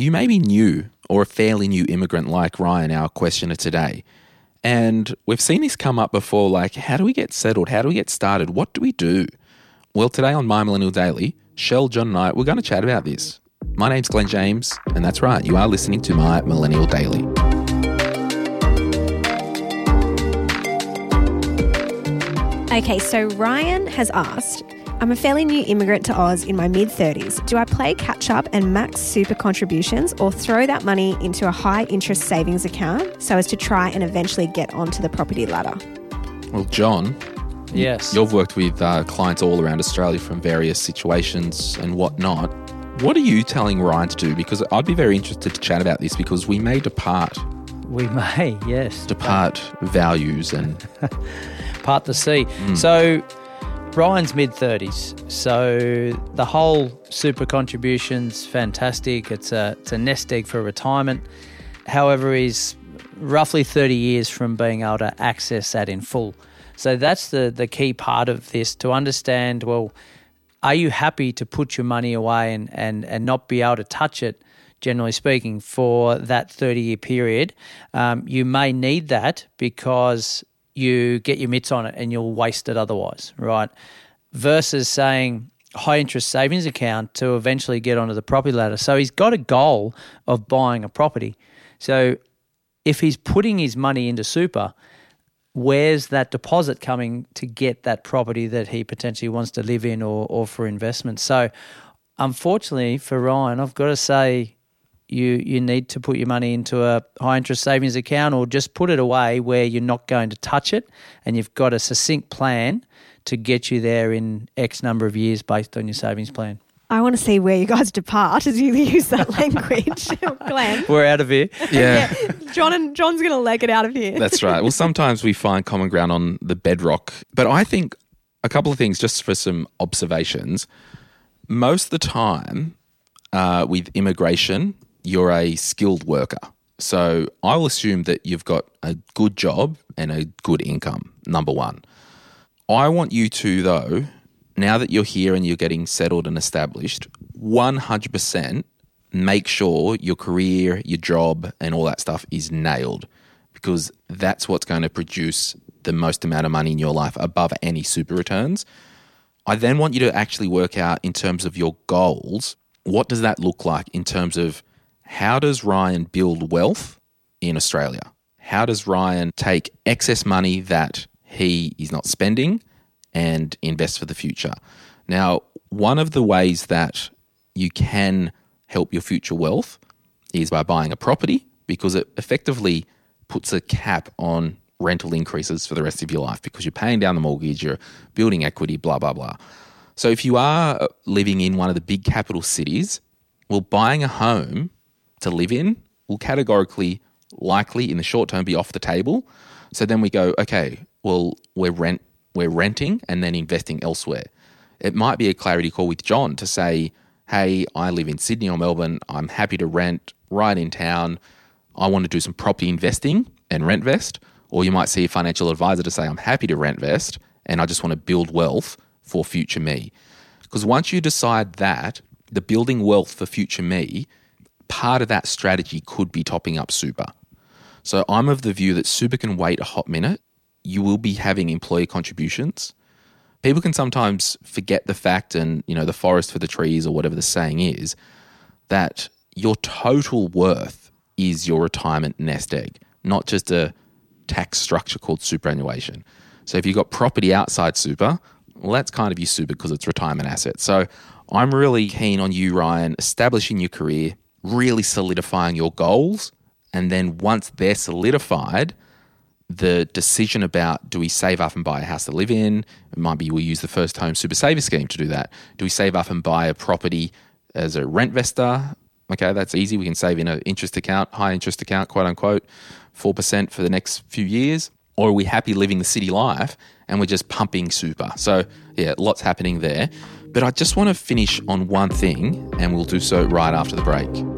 you may be new or a fairly new immigrant like Ryan, our questioner today. And we've seen this come up before like, how do we get settled? How do we get started? What do we do? Well, today on My Millennial Daily, Shell, John, and I, we're going to chat about this. My name's Glen James, and that's right, you are listening to My Millennial Daily. Okay, so Ryan has asked I'm a fairly new immigrant to Oz in my mid 30s. Do I play catch up and max super contributions or throw that money into a high interest savings account so as to try and eventually get onto the property ladder? Well, John, Yes. you've worked with uh, clients all around Australia from various situations and whatnot. What are you telling Ryan to do? Because I'd be very interested to chat about this because we may depart, we may, yes. depart values and Part the sea. So Ryan's mid 30s. So the whole super contributions, fantastic. It's a, it's a nest egg for retirement. However, he's roughly 30 years from being able to access that in full. So that's the, the key part of this to understand well, are you happy to put your money away and, and, and not be able to touch it? Generally speaking, for that 30 year period, um, you may need that because you get your mitts on it and you'll waste it otherwise, right? Versus saying high interest savings account to eventually get onto the property ladder. So he's got a goal of buying a property. So if he's putting his money into super, where's that deposit coming to get that property that he potentially wants to live in or, or for investment? So, unfortunately for Ryan, I've got to say you you need to put your money into a high interest savings account or just put it away where you're not going to touch it and you've got a succinct plan to get you there in X number of years based on your savings plan. I want to see where you guys depart as you use that language. Glen. We're out of here. yeah. John and John's going to leg it out of here. That's right. Well, sometimes we find common ground on the bedrock, but I think a couple of things just for some observations. Most of the time, uh, with immigration, you're a skilled worker. So I'll assume that you've got a good job and a good income, number one. I want you to, though, now that you're here and you're getting settled and established, 100% make sure your career, your job, and all that stuff is nailed because that's what's going to produce the most amount of money in your life above any super returns. I then want you to actually work out in terms of your goals, what does that look like in terms of how does Ryan build wealth in Australia? How does Ryan take excess money that he is not spending and invest for the future? Now, one of the ways that you can help your future wealth is by buying a property because it effectively puts a cap on rental increases for the rest of your life because you're paying down the mortgage, you're building equity, blah, blah, blah. So if you are living in one of the big capital cities, well, buying a home to live in will categorically likely in the short term be off the table. So then we go, okay, well, we're rent we're renting and then investing elsewhere. It might be a clarity call with John to say, hey, I live in Sydney or Melbourne. I'm happy to rent right in town. I want to do some property investing and rent vest. Or you might see a financial advisor to say, I'm happy to rent vest and I just want to build wealth for future me. Because once you decide that, the building wealth for future me, part of that strategy could be topping up super. So I'm of the view that super can wait a hot minute. You will be having employee contributions. People can sometimes forget the fact and, you know, the forest for the trees or whatever the saying is, that your total worth is your retirement nest egg, not just a tax structure called superannuation. So if you've got property outside super, well, that's kind of your super because it's retirement assets. So I'm really keen on you, Ryan, establishing your career, really solidifying your goals. And then once they're solidified, the decision about do we save up and buy a house to live in? It might be we use the first home super saver scheme to do that. Do we save up and buy a property as a rent vester? Okay, that's easy. We can save in an interest account, high interest account, quote unquote, 4% for the next few years. Or are we happy living the city life and we're just pumping super? So, yeah, lots happening there. But I just want to finish on one thing, and we'll do so right after the break.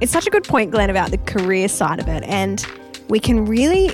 It's such a good point, Glen, about the career side of it. And we can really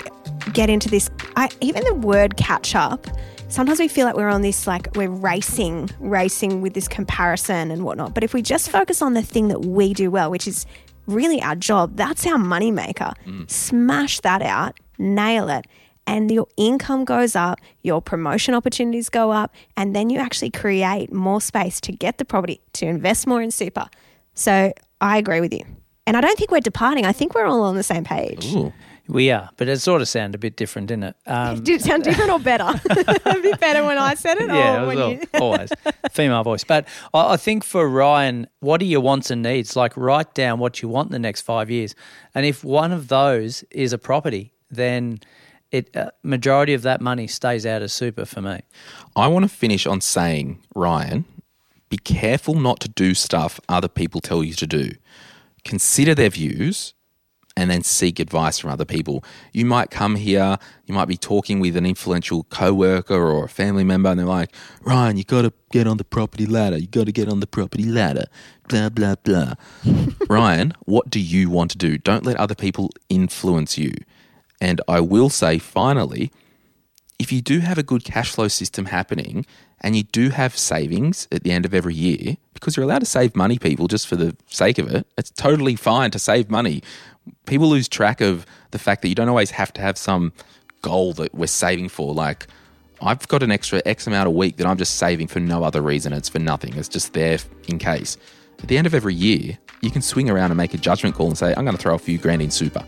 get into this. I, even the word catch up, sometimes we feel like we're on this, like we're racing, racing with this comparison and whatnot. But if we just focus on the thing that we do well, which is really our job, that's our moneymaker. Mm. Smash that out, nail it. And your income goes up, your promotion opportunities go up, and then you actually create more space to get the property, to invest more in super. So I agree with you. And I don't think we're departing. I think we're all on the same page. Ooh. We are, but it sort of sounded a bit different, didn't it? Um, Did it sound different or better? a bit better when I said it, yeah, or it when was you. always female voice. But I, I think for Ryan, what are your wants and needs? Like, write down what you want in the next five years, and if one of those is a property, then it uh, majority of that money stays out as super for me. I want to finish on saying, Ryan, be careful not to do stuff other people tell you to do. Consider their views and then seek advice from other people. You might come here, you might be talking with an influential coworker or a family member, and they're like, Ryan, you got to get on the property ladder. You got to get on the property ladder. Blah, blah, blah. Ryan, what do you want to do? Don't let other people influence you. And I will say, finally, if you do have a good cash flow system happening and you do have savings at the end of every year, because you're allowed to save money, people, just for the sake of it, it's totally fine to save money. People lose track of the fact that you don't always have to have some goal that we're saving for. Like, I've got an extra X amount a week that I'm just saving for no other reason. It's for nothing. It's just there in case. At the end of every year, you can swing around and make a judgment call and say, I'm going to throw a few grand in super.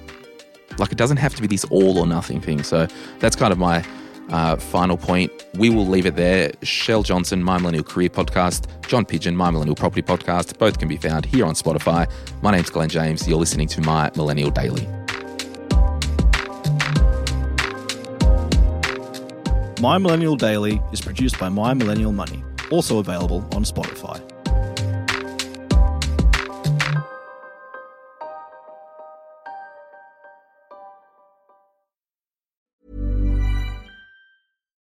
Like it doesn't have to be this all or nothing thing. So that's kind of my uh, final point. We will leave it there. Shell Johnson, My Millennial Career Podcast, John Pidgeon, My Millennial Property Podcast, both can be found here on Spotify. My name's Glen James. You're listening to My Millennial Daily. My Millennial Daily is produced by My Millennial Money, also available on Spotify.